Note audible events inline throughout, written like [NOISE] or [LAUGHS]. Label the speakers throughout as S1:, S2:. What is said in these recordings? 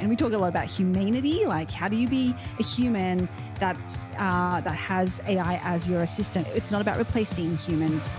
S1: and we talk a lot about humanity, like how do you be a human that's uh, that has AI as your assistant. It's not about replacing humans.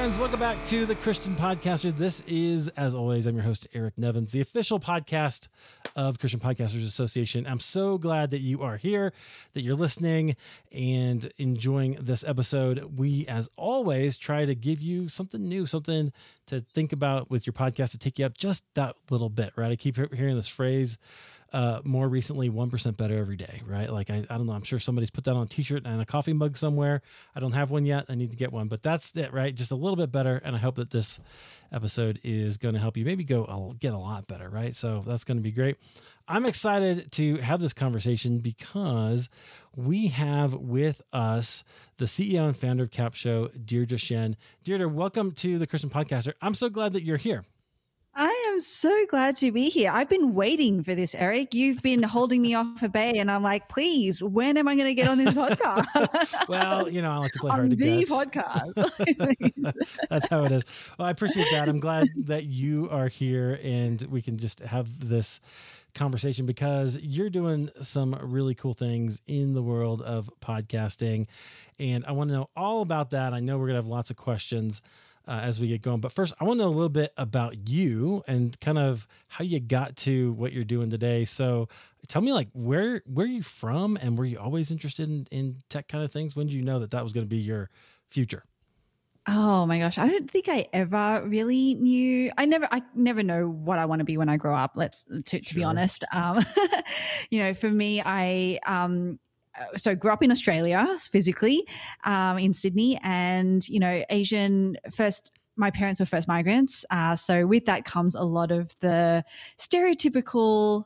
S2: Friends. Welcome back to the Christian Podcasters. This is, as always, I'm your host, Eric Nevins, the official podcast of Christian Podcasters Association. I'm so glad that you are here, that you're listening and enjoying this episode. We, as always, try to give you something new, something to think about with your podcast to take you up just that little bit, right? I keep hearing this phrase uh, more recently 1% better every day, right? Like, I, I don't know. I'm sure somebody's put that on a t shirt and a coffee mug somewhere. I don't have one yet. I need to get one, but that's it, right? Just a little bit better. And I hope that this episode is going to help you maybe go I'll get a lot better, right? So that's going to be great. I'm excited to have this conversation because we have with us the CEO and founder of Capsho, Deirdre Tshien. Deirdre, welcome to the Christian Podcaster. I'm so glad that you're here.
S1: Am so glad to be here. I've been waiting for this, Eric. You've been holding me off a bay, and I'm like, please, when am I going to get on this podcast? [LAUGHS]
S2: well, you know, I like to play [LAUGHS] hard on to
S1: the
S2: get.
S1: podcast. [LAUGHS]
S2: That's how it is. Well, I appreciate that. I'm glad that you are here, and we can just have this conversation because you're doing some really cool things in the world of podcasting, and I want to know all about that. I know we're going to have lots of questions uh, as we get going. But first, I want to know a little bit about you and kind of how you got to what you're doing today. So, tell me like where where are you from, and were you always interested in, in tech kind of things? When did you know that that was going to be your future?
S1: Oh my gosh, I don't think I ever really knew. I never, I never know what I want to be when I grow up. Let's to, to sure. be honest. Um, [LAUGHS] you know, for me, I um, so grew up in Australia physically, um, in Sydney, and you know, Asian first. My parents were first migrants, uh, so with that comes a lot of the stereotypical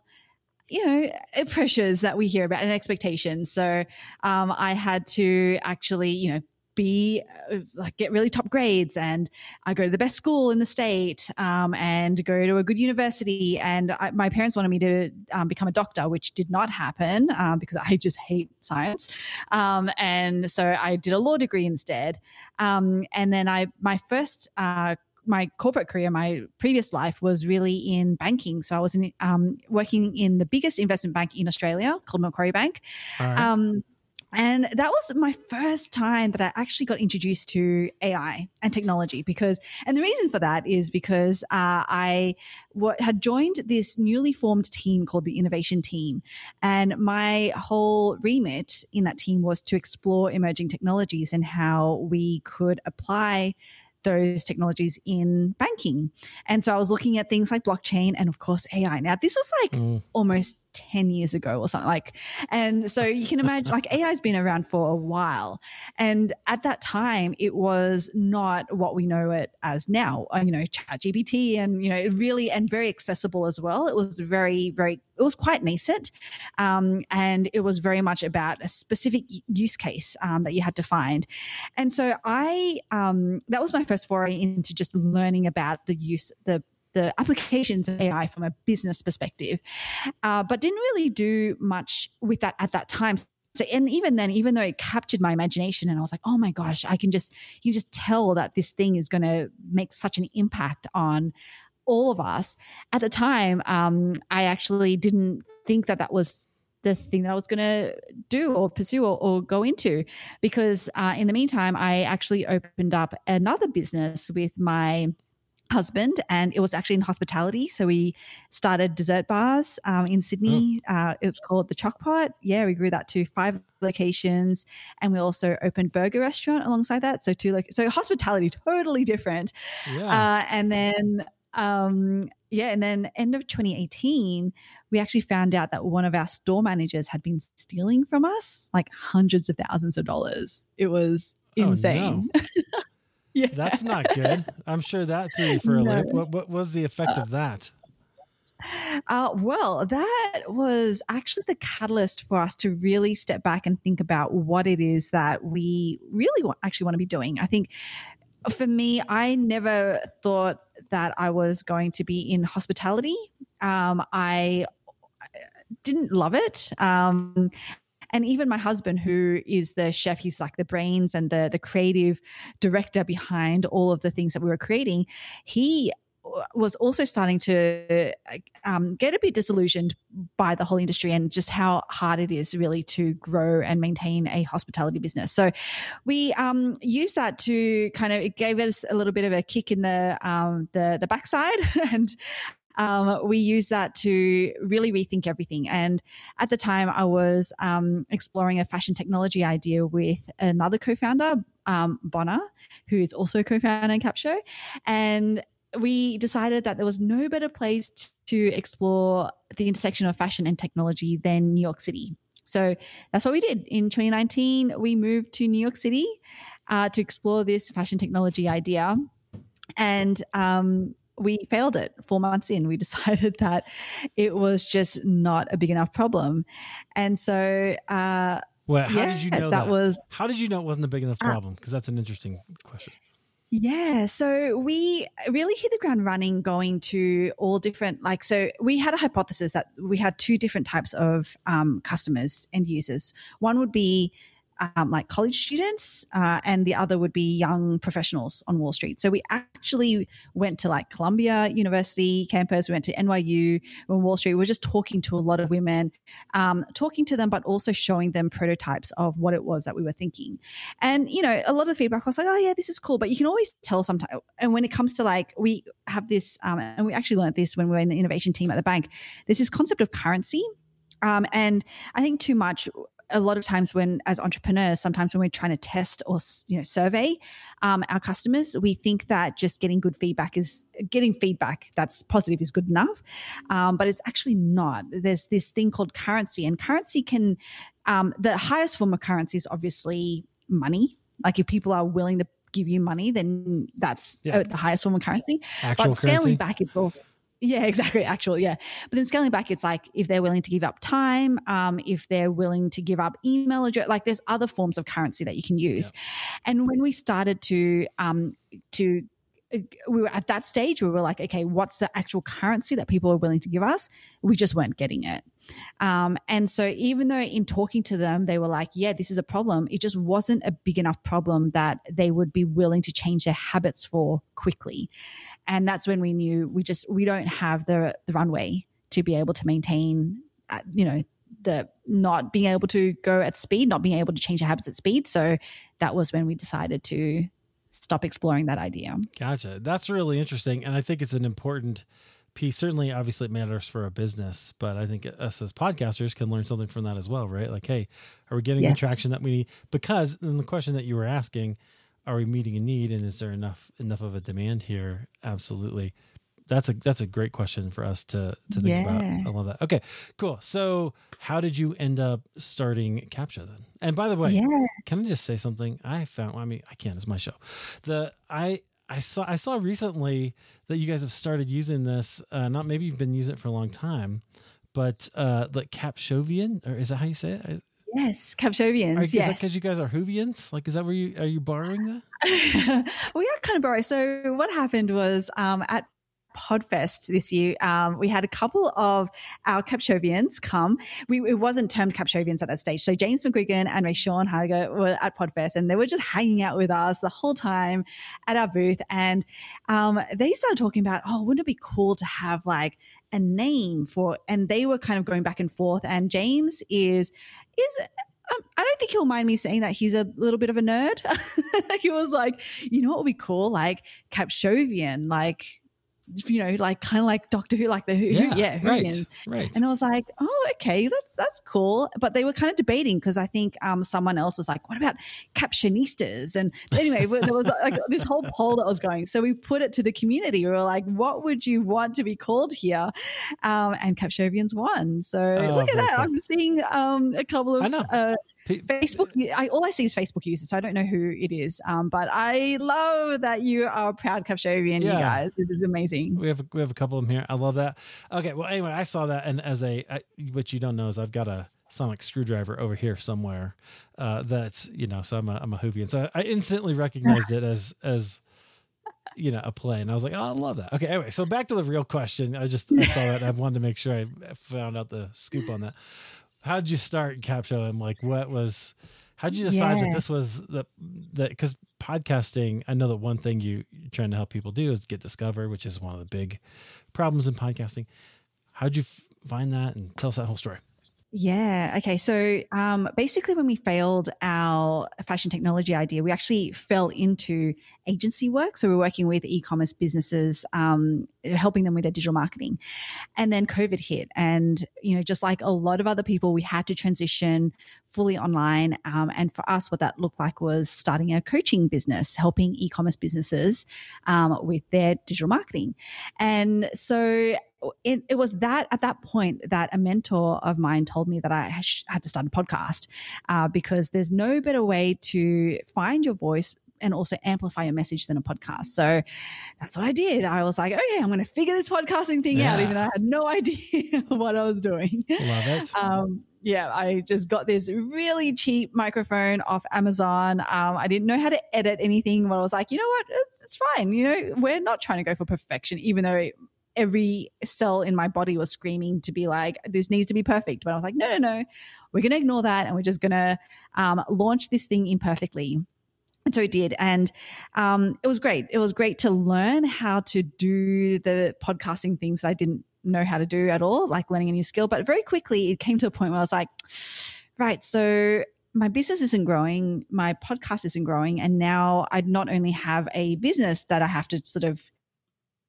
S1: you know pressures that we hear about and expectations so um, i had to actually you know be uh, like get really top grades and I go to the best school in the state um, and go to a good university. And I, my parents wanted me to um, become a doctor, which did not happen um, because I just hate science. Um, and so I did a law degree instead. Um, and then I my first uh, my corporate career, my previous life was really in banking. So I was in, um, working in the biggest investment bank in Australia called Macquarie Bank. Right. And that was my first time that I actually got introduced to AI and technology because, and the reason for that is because uh, I w- had joined this newly formed team called the Innovation Team. And my whole remit in that team was to explore emerging technologies and how we could apply those technologies in banking. And so I was looking at things like blockchain and, of course, AI. Now, this was like mm. almost 10 years ago or something like and so you can imagine like ai's been around for a while. And at that time it was not what we know it as now uh, you know chat gpt and you know it really and very accessible as well. It was very very it was quite nascent um, and it was very much about a specific use case um, that you had to find. And so i um, that was my first foray into just learning about the use the the applications of AI from a business perspective, uh, but didn't really do much with that at that time. So, and even then, even though it captured my imagination, and I was like, oh my gosh, I can just, you just tell that this thing is going to make such an impact on all of us. At the time, um, I actually didn't think that that was the thing that I was going to do or pursue or, or go into. Because uh, in the meantime, I actually opened up another business with my husband and it was actually in hospitality. So we started dessert bars um, in sydney. Oh. uh, it's called the chockpot yeah we grew that to five locations and we also opened burger restaurant alongside that. So two lo- so hospitality totally different. Yeah. Uh, and then um, yeah and then end of 2018 we actually found out that one of our store managers had been stealing from us like hundreds of thousands of dollars. It was insane
S2: oh, no. [LAUGHS] [LAUGHS] Yeah. That's not good. I'm sure that threw you for a no. loop. What, what was the effect uh, of that?
S1: Uh, well, that was actually the catalyst for us to really step back and think about what it is that we really want, actually want to be doing. I think for me, I never thought that I was going to be in hospitality. Um, I didn't love it. Um, and even my husband, who is the chef, he's like the brains and the the creative director behind all of the things that we were creating. He was also starting to um, get a bit disillusioned by the whole industry and just how hard it is really to grow and maintain a hospitality business. So we um, used that to kind of it gave us a little bit of a kick in the um, the the backside [LAUGHS] and. Um, we use that to really rethink everything. And at the time, I was um, exploring a fashion technology idea with another co founder, um, Bonner, who is also co founder in Capsho. And we decided that there was no better place to explore the intersection of fashion and technology than New York City. So that's what we did. In 2019, we moved to New York City uh, to explore this fashion technology idea. And um, we failed it four months in. We [LAUGHS] decided that it was just not a big enough problem. And so, uh,
S2: well, how yeah, did you know that,
S1: that, was?
S2: How did you know it wasn't a big enough uh, problem? Because that's an interesting question.
S1: Yeah. So we really hit the ground running going to all different, like, so we had a hypothesis that we had two different types of um, customers and users. One would be um, like college students, uh, and the other would be young professionals on Wall Street. So we actually went to like Columbia University campus, we went to NYU on Wall Street. We were just talking to a lot of women, um, talking to them, but also showing them prototypes of what it was that we were thinking. And, you know, a lot of feedback was like, oh, yeah, this is cool. But you can always tell sometimes. And when it comes to like, we have this, um, and we actually learned this when we were in the innovation team at the bank, there's this concept of currency. Um, and I think too much a lot of times when as entrepreneurs sometimes when we're trying to test or you know survey um, our customers we think that just getting good feedback is getting feedback that's positive is good enough um, but it's actually not there's this thing called currency and currency can um, the highest form of currency is obviously money like if people are willing to give you money then that's yeah. the highest form of currency
S2: Actual
S1: but scaling
S2: currency?
S1: back it's also yeah, [LAUGHS] exactly. Actual, yeah. But then scaling back, it's like if they're willing to give up time, um, if they're willing to give up email address, like there's other forms of currency that you can use. Yeah. And when we started to um, to uh, we were at that stage where we were like, okay, what's the actual currency that people are willing to give us? We just weren't getting it. Um, and so, even though in talking to them, they were like, yeah, this is a problem, it just wasn't a big enough problem that they would be willing to change their habits for quickly. And that's when we knew we just, we don't have the, the runway to be able to maintain, uh, you know, the not being able to go at speed, not being able to change their habits at speed. So that was when we decided to stop exploring that idea.
S2: Gotcha. That's really interesting. And I think it's an important piece certainly obviously it matters for a business but i think us as podcasters can learn something from that as well right? Like hey are we getting yes. the traction that we need? Because then the question that you were asking are we meeting a need and is there enough enough of a demand here? Absolutely. That's a that's a great question for us to to think yeah. about i love that. Okay cool. So how did you end up starting capsho then? And by the way yeah. can i just say something? I found i mean i can't it's my show. The i I saw I saw recently that you guys have started using this. Uh, not maybe you've been using it for a long time, but uh, like Capshovian, or is that how you say it?
S1: Yes, Capshovians. Are,
S2: yes, because you guys are Whovians? Like, is that where you are you borrowing that? [LAUGHS]
S1: we are kind of borrowing. So what happened was um, at Podfest this year, um, we had a couple of our Capshovians come. We, it wasn't termed Capshovians at that stage. So James McGuigan and Sean Hager were at Podfest and they were just hanging out with us the whole time at our booth. And um, they started talking about, oh, wouldn't it be cool to have like a name for, and they were kind of going back and forth. And James is, is um, I don't think he'll mind me saying that he's a little bit of a nerd. [LAUGHS] he was like, you know what would be cool? Like Capshovian, like you know, like kind of like Doctor Who, like the Who, yeah, yeah
S2: right, right.
S1: And I was like, oh, okay, that's that's cool. But they were kind of debating because I think um, someone else was like, what about captionistas? And anyway, there was like this whole poll that was going. So we put it to the community. We were like, what would you want to be called here? Um, and Capshovians won. So oh, look at that. Cool. I'm seeing um, a couple of uh, Facebook, I, all I see is Facebook users, so I don't know who it is. Um, but I love that you are a proud Capshovian, yeah. you guys. This is amazing.
S2: We have a, we have a couple of them here. I love that. Okay, well, anyway, I saw that, and as a I, what you don't know is I've got a sonic screwdriver over here somewhere. Uh, that's you know, so I'm a I'm a Whovian, so I instantly recognized it as as you know a play, and I was like, oh, I love that. Okay, anyway, so back to the real question. I just I saw that. I wanted to make sure I found out the scoop on that. How did you start Capsho, and like what was? How did you decide yeah. that this was the that because podcasting? I know that one thing you you're trying to help people do is get discovered, which is one of the big problems in podcasting. How did you find that, and tell us that whole story?
S1: Yeah. Okay. So um, basically, when we failed our fashion technology idea, we actually fell into agency work. So we're working with e commerce businesses, um, helping them with their digital marketing. And then COVID hit. And, you know, just like a lot of other people, we had to transition fully online. Um, and for us, what that looked like was starting a coaching business, helping e commerce businesses um, with their digital marketing. And so it, it, was that at that point that a mentor of mine told me that I had to start a podcast uh, because there's no better way to find your voice and also amplify your message than a podcast. So that's what I did. I was like, okay, I'm going to figure this podcasting thing yeah. out, even though I had no [LAUGHS] idea what I was doing.
S2: Love it. Um,
S1: yeah, I just got this really cheap microphone off Amazon. Um, I didn't know how to edit anything, but I was like, you know what? It's, it's fine. You know, we're not trying to go for perfection, even though every cell in my body was screaming to be like, this needs to be perfect. But I was like, no, no, no, we're going to ignore that and we're just going to um, launch this thing imperfectly. And so it did. And um, it was great. It was great to learn how to do the podcasting things that I didn't know how to do at all, like learning a new skill. But very quickly, it came to a point where I was like, right, so my business isn't growing, my podcast isn't growing, and now I not only have a business that I have to sort of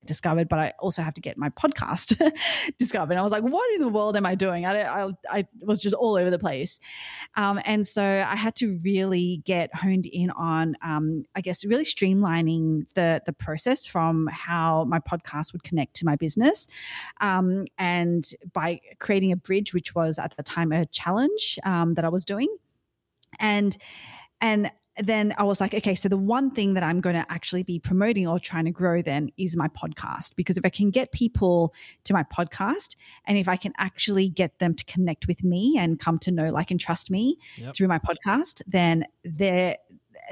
S1: discovered, but I also have to get my podcast [LAUGHS] discovered. And I was like, what in the world am I doing? I, I, I was just all over the place. Um, and so I had to really get honed in on, um, I guess, really streamlining the, the process from how my podcast would connect to my business. Um, and by creating a bridge, which was at the time a challenge um, that I was doing. And and then I was like, okay, so the one thing that I'm going to actually be promoting or trying to grow then is my podcast. Because if I can get people to my podcast and if I can actually get them to connect with me and come to know, like, and trust me yep. through my podcast, then they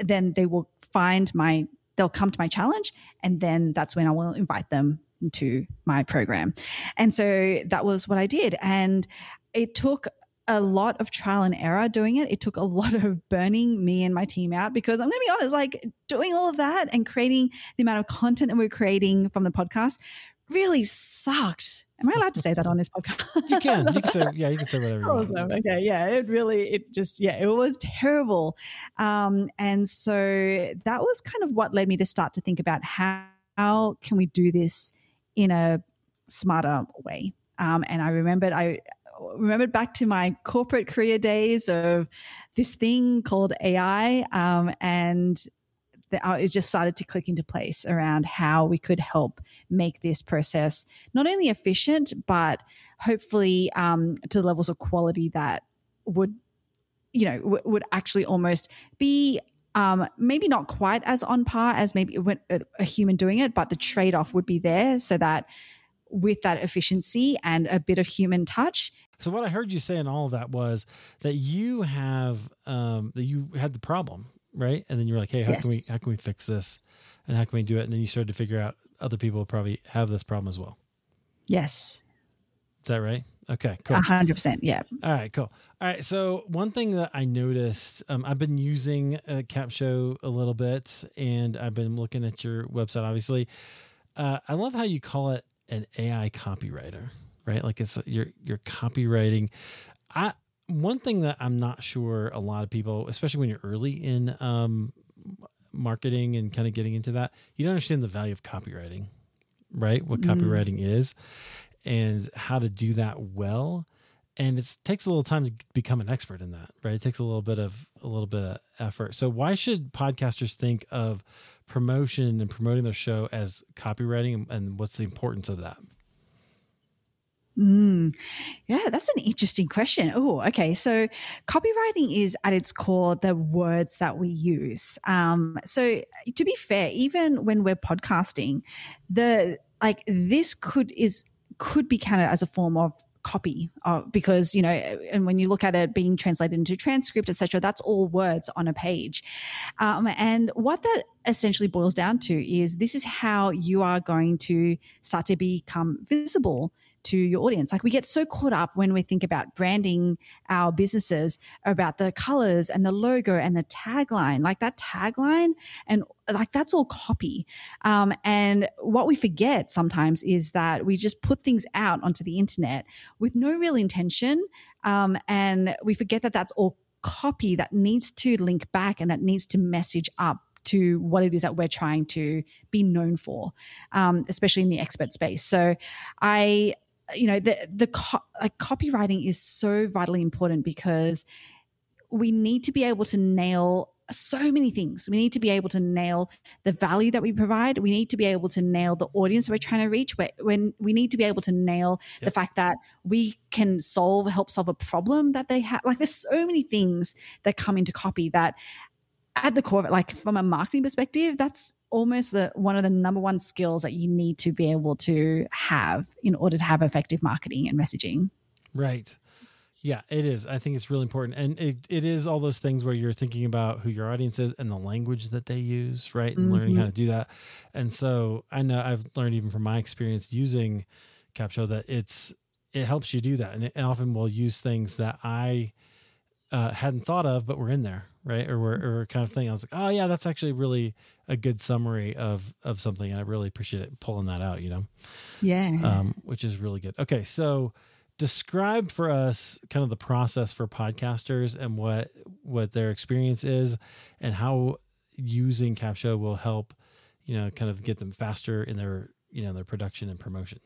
S1: then they will find my, they'll come to my challenge. And then that's when I will invite them to my program. And so that was what I did. And it took a lot of trial and error doing it. It took a [LAUGHS] lot of burning me and my team out because I'm going to be honest, like doing all of that and creating the amount of content that we're creating from the podcast really sucked. Am I allowed to say that on this podcast? [LAUGHS]
S2: you can. You can say, [LAUGHS] yeah, you can say whatever.
S1: awesome. Okay. Yeah. It really, it just, yeah, it was terrible. Um, and so that was kind of what led me to start to think about how, how can we do this in a smarter way. Um, and I remembered I remembered back to my corporate career days of this thing called AI, um, and the, uh, it just started to click into place around how we could help make this process not only efficient but hopefully um, to the levels of quality that would you know w- would actually almost be um, maybe not quite as on par as maybe a, a human doing it, but the trade off would be there so that with that efficiency and a bit of human touch,
S2: so what I heard you say in all of that was that you have um, that you had the problem, right? And then you were like, "Hey, how yes. can we how can we fix this? And how can we do it?" And then you started to figure out other people probably have this problem as well.
S1: Yes.
S2: Is that right? Okay, cool.
S1: hundred percent. Yeah.
S2: All right, cool. All right. So one thing that I noticed, um, I've been using uh, Capsho a little bit, and I've been looking at your website. Obviously, uh, I love how you call it an AI copywriter right? Like it's you're you're copywriting. I one thing that I'm not sure a lot of people, especially when you're early in um, marketing and kind of getting into that, you don't understand the value of copywriting, right? What mm. copywriting is and how to do that well. And it takes a little time to become an expert in that, right? It takes a little bit of a little bit of effort. So why should podcasters think of promotion and promoting their show as copywriting and what's the importance of that?
S1: Mm, yeah, that's an interesting question. Oh, okay. So, copywriting is at its core the words that we use. Um, so, to be fair, even when we're podcasting, the like this could is could be counted as a form of copy uh, because you know and when you look at it being translated into transcript etc that's all words on a page um, and what that essentially boils down to is this is how you are going to start to become visible to your audience. Like we get so caught up when we think about branding our businesses about the colors and the logo and the tagline, like that tagline and like that's all copy. Um, and what we forget sometimes is that we just put things out onto the internet with no real intention. Um, and we forget that that's all copy that needs to link back and that needs to message up to what it is that we're trying to be known for, um, especially in the expert space. So I you know the the co- like copywriting is so vitally important because we need to be able to nail so many things. We need to be able to nail the value that we provide. We need to be able to nail the audience that we're trying to reach. When we need to be able to nail yep. the fact that we can solve, help solve a problem that they have. Like there's so many things that come into copy that at the core of it, like from a marketing perspective, that's almost the one of the number one skills that you need to be able to have in order to have effective marketing and messaging.
S2: Right. Yeah, it is. I think it's really important. And it, it is all those things where you're thinking about who your audience is and the language that they use, right? And mm-hmm. learning how to do that. And so I know I've learned even from my experience using Capsho that it's it helps you do that. And it often will use things that I uh, hadn't thought of, but were in there, right? Or were or kind of thing. I was like, oh yeah, that's actually really a good summary of of something, and I really appreciate it pulling that out. You know,
S1: yeah,
S2: um, which is really good. Okay, so describe for us kind of the process for podcasters and what what their experience is, and how using Capsho will help, you know, kind of get them faster in their you know their production and promotion.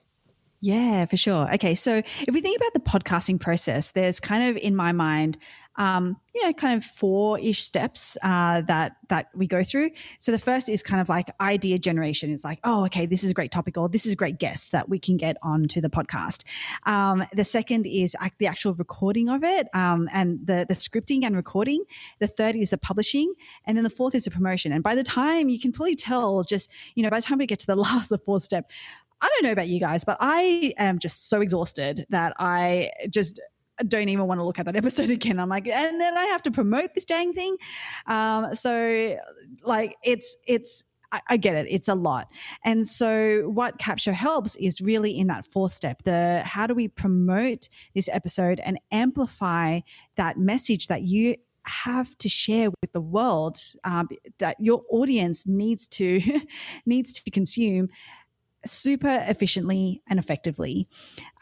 S1: Yeah, for sure. Okay, so if we think about the podcasting process, there's kind of in my mind, um, you know, kind of four ish steps uh, that that we go through. So the first is kind of like idea generation. It's like, oh, okay, this is a great topic, or this is a great guest that we can get onto the podcast. Um, the second is the actual recording of it, um, and the the scripting and recording. The third is the publishing, and then the fourth is the promotion. And by the time you can probably tell, just you know, by the time we get to the [LAUGHS] last, the fourth step, I don't know about you guys, but I am just so exhausted that I just don't even want to look at that [LAUGHS] episode again. I'm like, and then I have to promote this dang thing. Um, so like it's it's I, I get it. It's a lot. And so what Capsho helps is really in that fourth step, the how do we promote this episode and amplify that message that you have to share with the world um, that your audience needs to [LAUGHS] needs to consume super efficiently and effectively.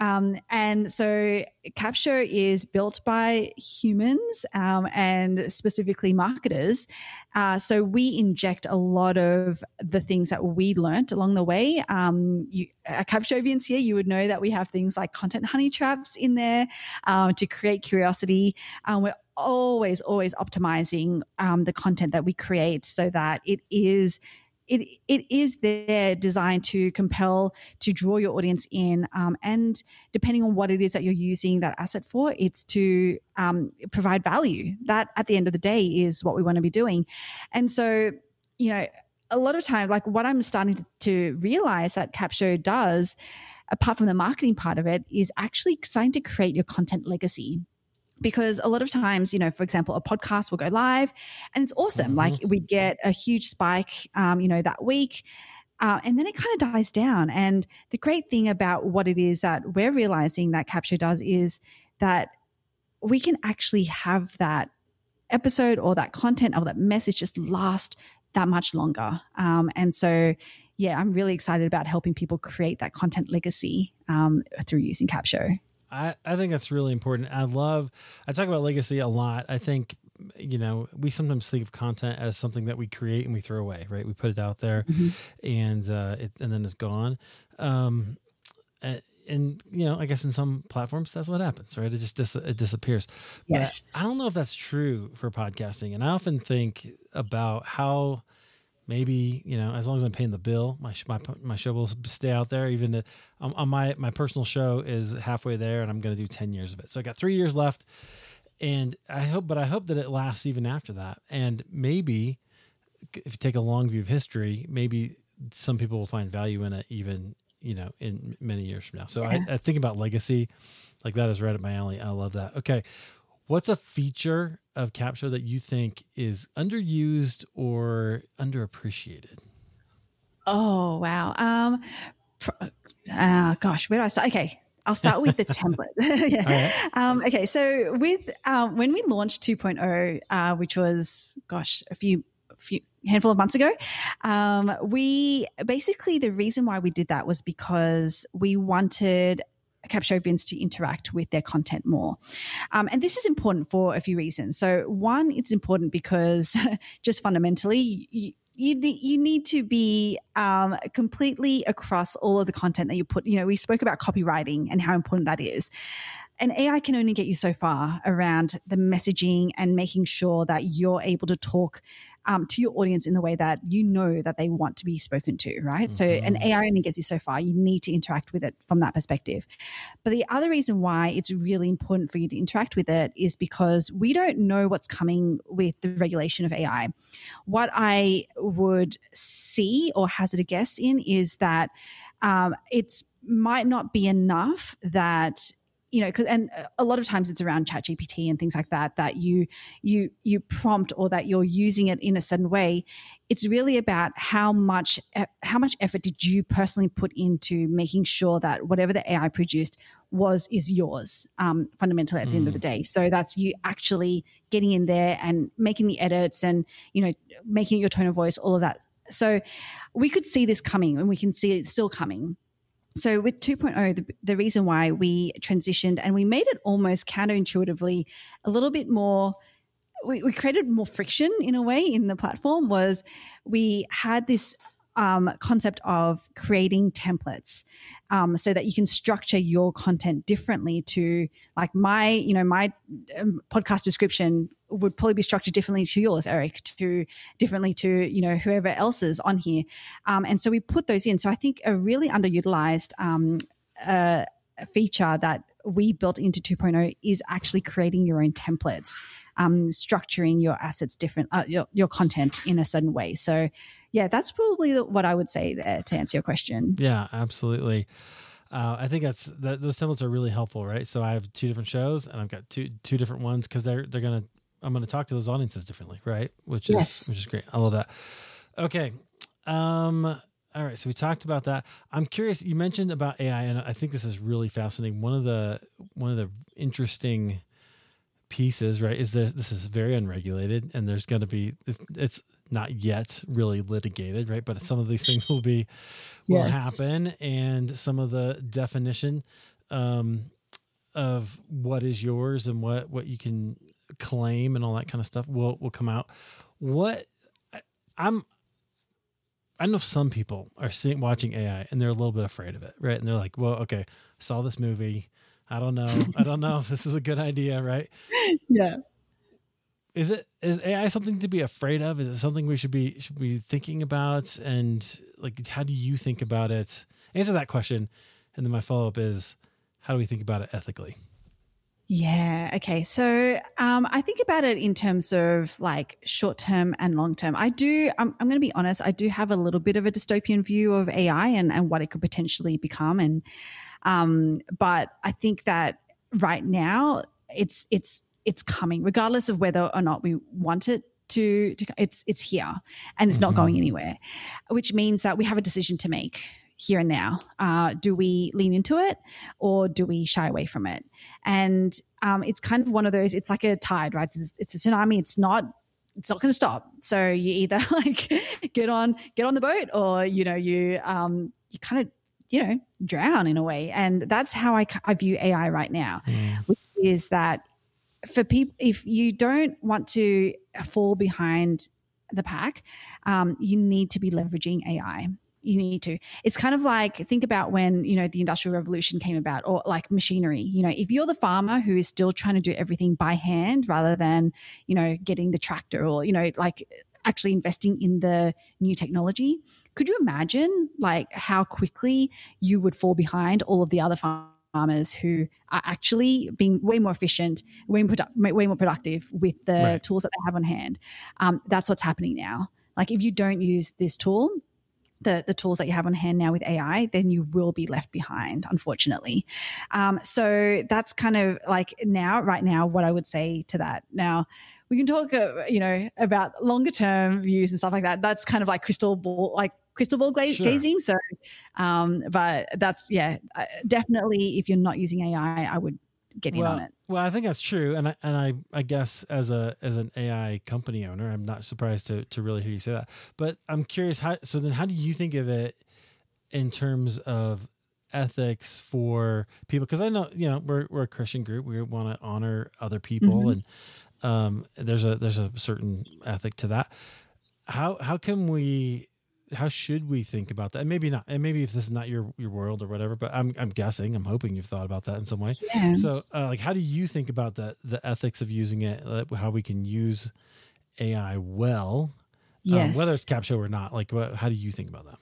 S1: Um, and so Capsho is built by humans um, and specifically marketers. Uh, so we inject a lot of the things that we learnt along the way. Um, you, audience here, you would know that we have things like content honey traps in there um, to create curiosity. Um, we're always, always optimizing um, the content that we create so that it is it it is there designed to compel to draw your audience in um, and depending on what it is that you're using that asset for it's to um, provide value. That at the end of the day is what we want to be doing. And so you know a lot of times like what i'm starting to realize that capsho does apart from the marketing part of it is actually starting to create your content legacy because a lot of times, you know, for example, a podcast will go live and it's awesome. Mm-hmm. Like we get a huge spike, um, you know, that week. Uh, and then it kind of dies down. And the great thing about what it is that we're realizing that Capsho does is that we can actually have that episode or that content or that message just last that much longer. Um, and so, yeah, I'm really excited about helping people create that content legacy um, through using Capsho.
S2: I, I think that's really important. I love, I talk about legacy a lot. I think, you know, we sometimes think of content as something that we create and we throw away, right? We put it out there mm-hmm. and, uh, it, and then it's gone. Um, and, and, you know, I guess in some platforms that's what happens, right? It just dis- it disappears.
S1: Yes.
S2: But I don't know if that's true for podcasting. And I often think about how, maybe you know as long as i'm paying the bill my my, my show will stay out there even to, um, on my my personal show is halfway there and i'm going to do 10 years of it so i got three years left and i hope but i hope that it lasts even after that and maybe if you take a long view of history maybe some people will find value in it even you know, in many years from now. So yeah. I, I think about legacy, like that is right up my alley. I love that. Okay. What's a feature of Capsho that you think is underused or underappreciated?
S1: Oh wow. Um, uh, gosh, where do I start? Okay, I'll start with the [LAUGHS] template. [LAUGHS] yeah. Right. Um, okay, so with um, when we launched 2.0, uh, which was gosh a few few handful of months ago, um, we basically the reason why we did that was because we wanted Capshovians to interact with their content more. Um, and this is important for a few reasons. So, one, it's important because [LAUGHS] just fundamentally, you, you, you need to be um, completely across all of the content that you put. You know, we spoke about copywriting and how important that is and AI can only get you so far around the messaging and making sure that you're able to talk um, to your audience in the way that you know that they want to be spoken to, right? Mm-hmm. So, an AI only gets you so far. You need to interact with it from that perspective. But the other reason why it's really important for you to interact with it is because we don't know what's coming with the regulation of AI. What I would see or hazard a guess in is that um, it's might not be enough that you know, because and a lot of times it's around chat GPT and things like that, that you, you, you prompt or that you're using it in a certain way. It's really about how much, how much effort did you personally put into making sure that whatever the AI produced was, is yours, um, fundamentally at the mm. end of the mm. day. So that's you actually getting in there and making the edits and, you know, making your tone of voice, all of that. So we could see this coming and we can see it still coming so with 2.0, the, the, reason why we transitioned and we made it almost counterintuitively a little bit more, we, we created more friction in a way in the platform was we had this um, concept of creating templates um, so that you can structure your content differently to like my you know my um, podcast description would probably be structured differently to yours eric to differently to you know whoever else is on here. Um, and so we put those in. So i think a really underutilized um, uh, feature that we built into 2.0 is actually creating your own templates, um, structuring your assets different, uh, your, your content in a certain way. So, yeah, that's probably what I would say there to answer your question.
S2: Yeah, absolutely. Uh, I think that's that, those templates are really helpful, right? So I have two different shows, and I've got two two different ones because they're they're gonna I'm gonna talk to those audiences differently, right? Which is yes. which is great. I love that. Okay, um, all right, so we talked about that. I'm curious. You mentioned about AI, and I think this is really fascinating. One of the one of the interesting pieces, right, is there. This is very unregulated, and there's going to be it's, it's, not yet really litigated, right? But some of these things will be will yes. happen, and some of the definition um, of what is yours and what what you can claim and all that kind of stuff will will come out. What I'm I know some people are seeing watching AI and they're a little bit afraid of it, right? And they're like, "Well, okay, I saw this movie. I don't know. I don't know if this is a good idea, right?" [LAUGHS]
S1: Yeah.
S2: Is it is AI something to be afraid of? Is it something we should be should be thinking about? And like, how do you think about it? Answer that question, and then my follow up is, how do we think about it ethically?
S1: Yeah. Okay. So um, I think about it in terms of like short term and long term. I do, I'm, I'm going to be honest, I do have a little bit of a dystopian view of AI and, and what it could potentially become. And, um, but I think that right now it's, it's, it's coming regardless of whether or not we want it to, to it's, it's here and it's mm-hmm. not going anywhere, which means that we have a decision to make here and now. Uh, do we lean into it or do we shy away from it? And um, it's kind of one of those. It's like a tide, right? It's, it's a tsunami. It's not. It's not going to stop. So you either [LAUGHS] like get on get on the boat, or you know you um, you kind of you know drown in a way. And that's how I, I view AI right now, mm. which is that for people if you don't want to fall behind the pack, um, you need to be leveraging AI you need to. It's kind of like think about when, you know, the industrial revolution came about or like machinery. You know, if you're the farmer who is still trying to do everything by hand rather than, you know, getting the tractor or, you know, like actually investing in the new technology, could you imagine like how quickly you would fall behind all of the other farmers who are actually being way more efficient, way more, produ- way more productive with the right. tools that they have on hand. Um, that's what's happening now. Like if you don't use this tool, the, the tools that you have on hand now with AI, then you will be left behind, unfortunately. Um, so that's kind of like now, right now, what I would say to that. Now, we can talk, uh, you know, about longer term views and stuff like that. That's kind of like crystal ball, like crystal ball gla- sure. gazing. So, um, but that's yeah, uh, definitely. If you're not using AI, I would get
S2: well,
S1: on it.
S2: Well, I think that's true, and I and I I guess as a as an AI company owner, I'm not surprised to to really hear you say that. But I'm curious how. So then, how do you think of it in terms of ethics for people? Because I know you know we're we're a Christian group. We want to honor other people, mm-hmm. and um, there's a there's a certain ethic to that. How how can we how should we think about that? And maybe not. And maybe if this is not your your world or whatever, but I'm I'm guessing, I'm hoping you've thought about that in some way. Yeah. So, uh, like, how do you think about that? The ethics of using it, how we can use AI well,
S1: yes.
S2: Um, whether it's Capsho or not. Like, what, how do you think about that?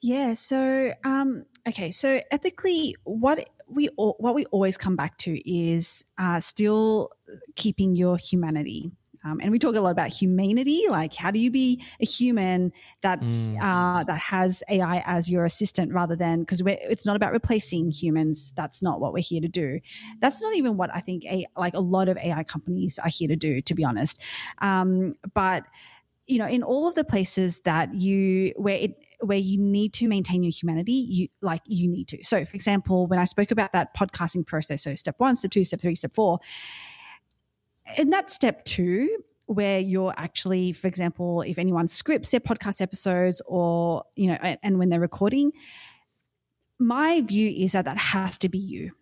S1: Yeah. So, um, okay. So ethically, what we what we always come back to is uh, still keeping your humanity. Um, and we talk a lot about humanity, like how do you be a human that's mm. uh, that has AI as your assistant rather than because it's not about replacing humans. That's not what we're here to do. That's not even what I think a like a lot of AI companies are here to do, to be honest. Um, but you know, in all of the places that you where it where you need to maintain your humanity, you like you need to. So, for example, when I spoke about that podcasting process, so step one, step two, step three, step four, in that step two, where you're actually, for example, if anyone scripts their podcast episodes or, you know, and, and when they're recording, my view is that that has to be you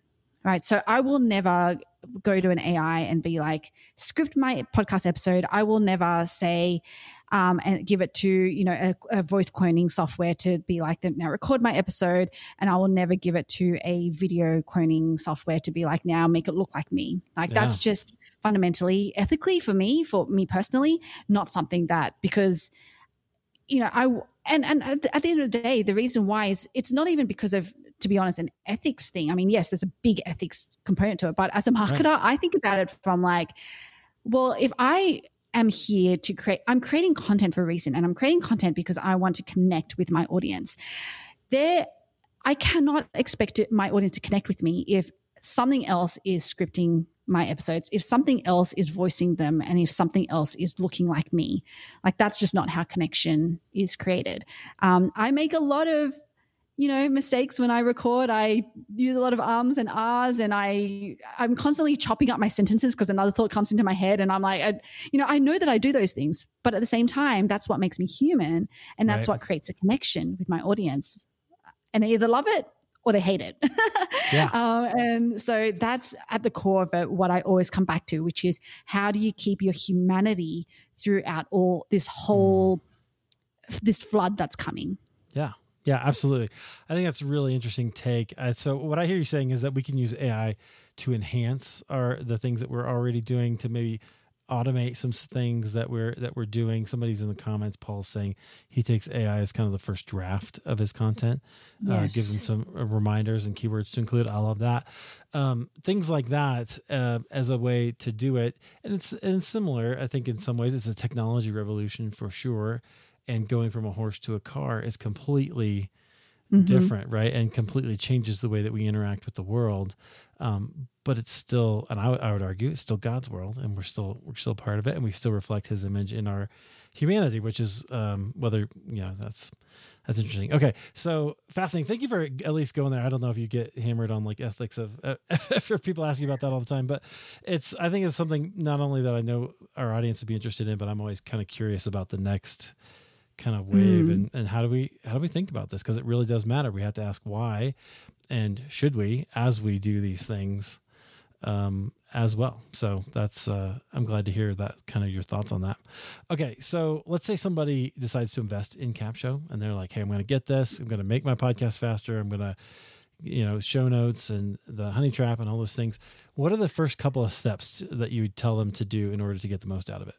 S1: right? So I will never go to an AI and be like, script my podcast episode. I will never say, um, and give it to you know a, a, voice cloning software to be like, now record my episode, and I will never give it to a video cloning software to be like, now make it look like me. Like yeah. that's just fundamentally, ethically for me, for me personally, not something that because you know I and and at the end of the day, the reason why is it's not even because of to be honest, an ethics thing. I mean, yes, there's a big ethics component to it, but as a marketer, right. I think about it from like, well, if I am here to create, I'm creating content for a reason, and I'm creating content because I want to connect with my audience. There, I cannot expect it, my audience to connect with me if something else is scripting my episodes, if something else is voicing them, and if something else is looking like me. Like that's just not how connection is created. Um, I make a lot of you know mistakes when i record i use a lot of ums and ahs and i i'm constantly chopping up my sentences because another thought comes into my head and i'm like I, you know i know that i do those things but at the same time that's what makes me human and that's right. what creates a connection with my audience and they either love it or they hate it [LAUGHS] yeah. Um, and so that's at the core of it what i always come back to which is how do you keep your humanity throughout all this whole mm. this flood that's coming
S2: yeah yeah, absolutely. I think that's a really interesting take. Uh, so what I hear you saying is that we can use AI to enhance our the things that we're already doing to maybe automate some things that we're that we're doing. Somebody's in the comments, Paul's saying he takes AI as kind of the first draft of his content, yes. uh, gives him some uh, reminders and keywords to include. I love that. Um, things like that uh, as a way to do it, and it's and similar. I think in some ways it's a technology revolution for sure and going from a horse to a car is completely mm-hmm. different, right? And completely changes the way that we interact with the world. Um, but it's still, and I, I would argue, it's still God's world, and we're still we're still part of it, and we still reflect His image in our humanity, which is um, whether you know that's that's interesting. Okay, so fascinating. Thank you for at least going there. I don't know if you get hammered on like ethics of [LAUGHS] uh, after people ask you about that all the time, but it's I think it's something not only that I know our audience would be interested in, but I'm always kind of curious about the next kind of wave mm. and, and how do we how do we think about this because it really does matter we have to ask why and should we as we do these things um, as well. So that's uh, i'm glad to hear that kind of your thoughts on that. Okay so let's say somebody decides to invest in Capsho and they're like hey i'm going to get this. I'm going to make my podcast faster. I'm going to you know show notes and the honey trap and all those things. What are the first couple of steps that you tell them to do in order to get the most out of it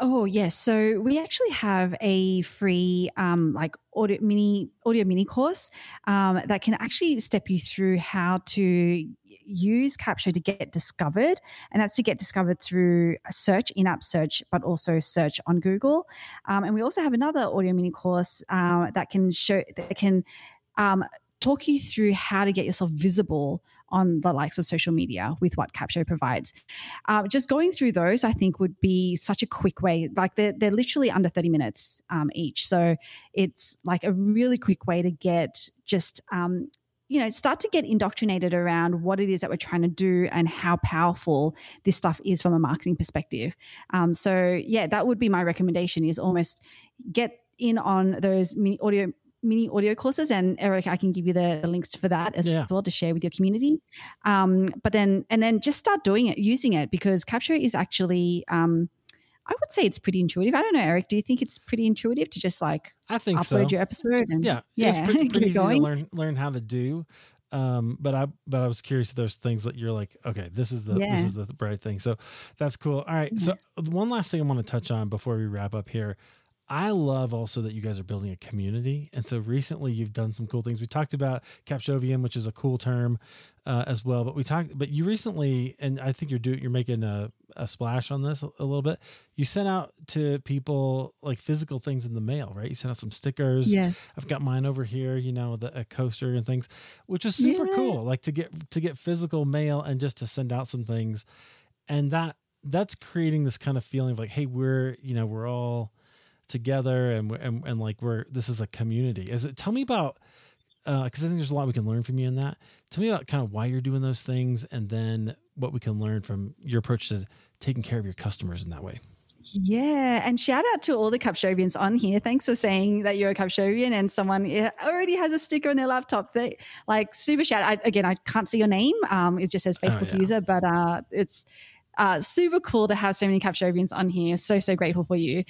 S1: Oh yes, so we actually have a free um, like audio mini audio mini course um, that can actually step you through how to use Capsho to get discovered, and that's to get discovered through a search, in-app search, but also search on Google. Um, and we also have another audio mini course uh, that can show that can um, talk you through how to get yourself visible on the likes of social media with what Capsho provides. Uh, just going through those, I think, would be such a quick way. Like they're, they're literally under 30 minutes um, each. So it's like a really quick way to get just um, you know, start to get indoctrinated around what it is that we're trying to do and how powerful this stuff is from a marketing perspective. Um, so yeah, that would be my recommendation is almost get in on those mini audio mini audio courses and eric i can give you the, links for that as yeah. well to share with your community um, but then and then just start doing it using it because Capsho is actually um, I would say it's pretty intuitive. I don't know, Eric. Do you think it's pretty intuitive to just like
S2: I think
S1: upload
S2: so.
S1: your episode and
S2: yeah, yeah, it's pretty, [LAUGHS] pretty easy going? to learn learn how to do. Um, but I but I was curious if there's things that you're like, okay, this is the yeah. this is the right thing. So that's cool. All right. Yeah. So one last thing I want to touch on before we wrap up here. I love also that you guys are building a community. And so recently you've done some cool things. We talked about Capshovian, which is a cool term uh, as well. But we talked, but you recently, and I think you're doing, you're making a, a splash on this a, little bit. You sent out to people like physical things in the mail, right? You sent out some stickers.
S1: Yes.
S2: I've got mine over here, you know, the a coaster and things, which is super yeah. cool. Like to get, to get physical mail and just to send out some things. And that, that's creating this kind of feeling of like, Hey, we're, you know, we're all, together and and, and like we're this is a community. Is it? Tell me about because uh, I think there's a lot we can learn from you in that. Tell me about kind of why you're doing those things, and then what we can learn from your approach to taking care of your customers in that way.
S1: Yeah, and shout out to all the Capshovians on here. Thanks for saying that you're a Capshovian and someone already has a sticker on their laptop. They like super shout. I, again, I can't see your name. Um, it just says oh, Facebook oh, yeah. user, but uh, it's uh, super cool to have so many Capshovians on here. So, so grateful for you.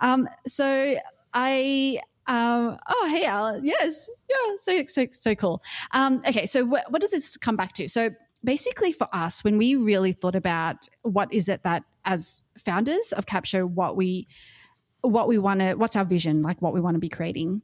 S1: Um, so I um, oh, hey, Al. Yes. Yeah. So, so, so cool. Um, okay. So wh- what does this come back to? So basically for us, when we really thought about what is it that as founders of Capsho, what we, what we want to, what's our vision, like what we want to be creating,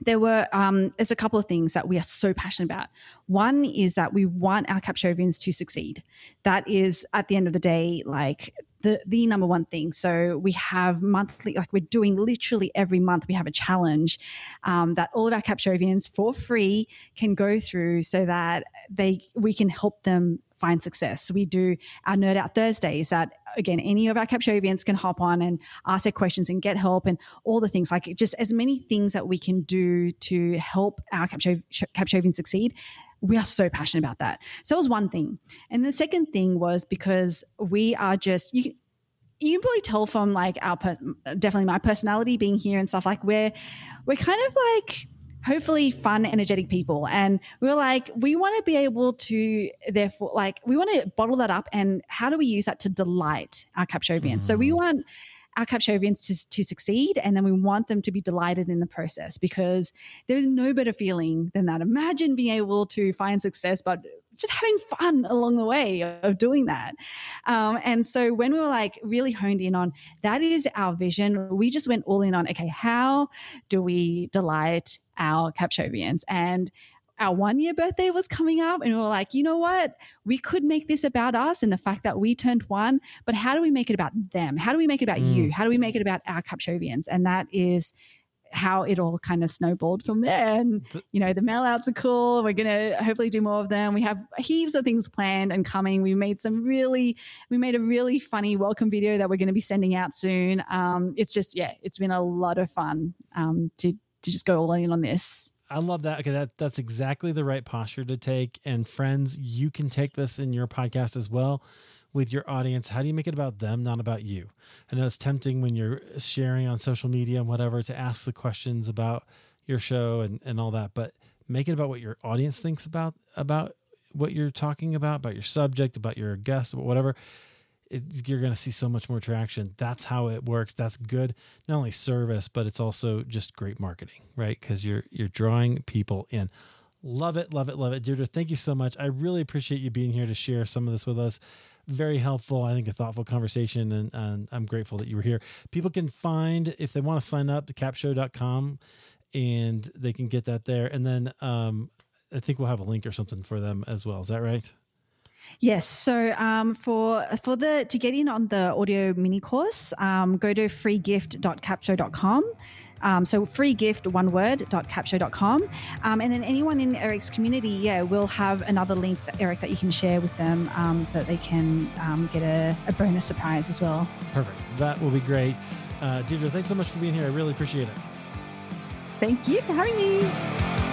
S1: there were um, there's a couple of things that we are so passionate about. One is that we want our Capshovians to succeed. That is at the end of the day like the the number one thing. So we have monthly, like we're doing literally every month. We have a challenge um, that all of our Capshovians for free can go through, so that they we can help them find success. We do our Nerd Out Thursdays that, again, any of our Capshovians can hop on and ask their questions and get help and all the things like just as many things that we can do to help our Capshovians succeed. We are so passionate about that. So that was one thing. And the second thing was because we are just, you can, you can probably tell from like our, definitely my personality being here and stuff like we're, we're kind of like, hopefully fun, energetic people. And we were like, we want to be able to, therefore, like, we want to bottle that up. And how do we use that to delight our Capshovians? Mm. So we mm. want our Capshovians to, to succeed, and then we want them to be delighted in the process because there is no better feeling than that. Imagine being able to find success, but just having fun along the way of doing that. Um, and so when we were like really honed in on that is our vision, we just went all in on okay, how do we delight our Capshovians? And our one year birthday was coming up and we were like, you know what? We could make this about us and the fact that we turned one, but how do we make it about them? How do we make it about mm. you? How do we make it about our Capshovians? And that is how it all kind of snowballed from there. And, you know, the mail outs are cool. We're going to hopefully do more of them. We have heaps of things planned and coming. We made some really, we made a really funny welcome video that we're going to be sending out soon. Um, it's just, yeah, it's been a lot of fun um, to, to just go all in on this.
S2: I love that. Okay, that that's exactly the right posture to take. And friends, you can take this in your podcast as well with your audience? How do you make it about them, not about you? I know it's tempting when you're sharing on social media and whatever to ask the questions about your show and, and all that, but make it about what your audience thinks about about what you're talking about, about your subject, about your guest, about whatever. It, you're going to see so much more traction. That's how it works. That's good, not only service, but it's also just great marketing, right? Because you're you're drawing people in. Love it, love it, love it. Deirdre, thank you so much. I really appreciate you being here to share some of this with us. Very helpful. I think a thoughtful conversation, and, and I'm grateful that you were here. People can find, if they want to sign up, to capsho.com and they can get that there. And then um, I think we'll have a link or something for them as well. Is that right?
S1: Yes. So um, for for the to get in on the audio mini course, um, go to freegift.capsho.com. Um, so free gift, one word, capsho.com. Um, and then anyone in Eric's community, yeah, we'll have another link, Eric, that you can share with them um, so that they can um, get a, a, bonus surprise as well.
S2: Perfect. That will be great. Uh, Deirdre, thanks so much for being here. I really appreciate it.
S1: Thank you for having me.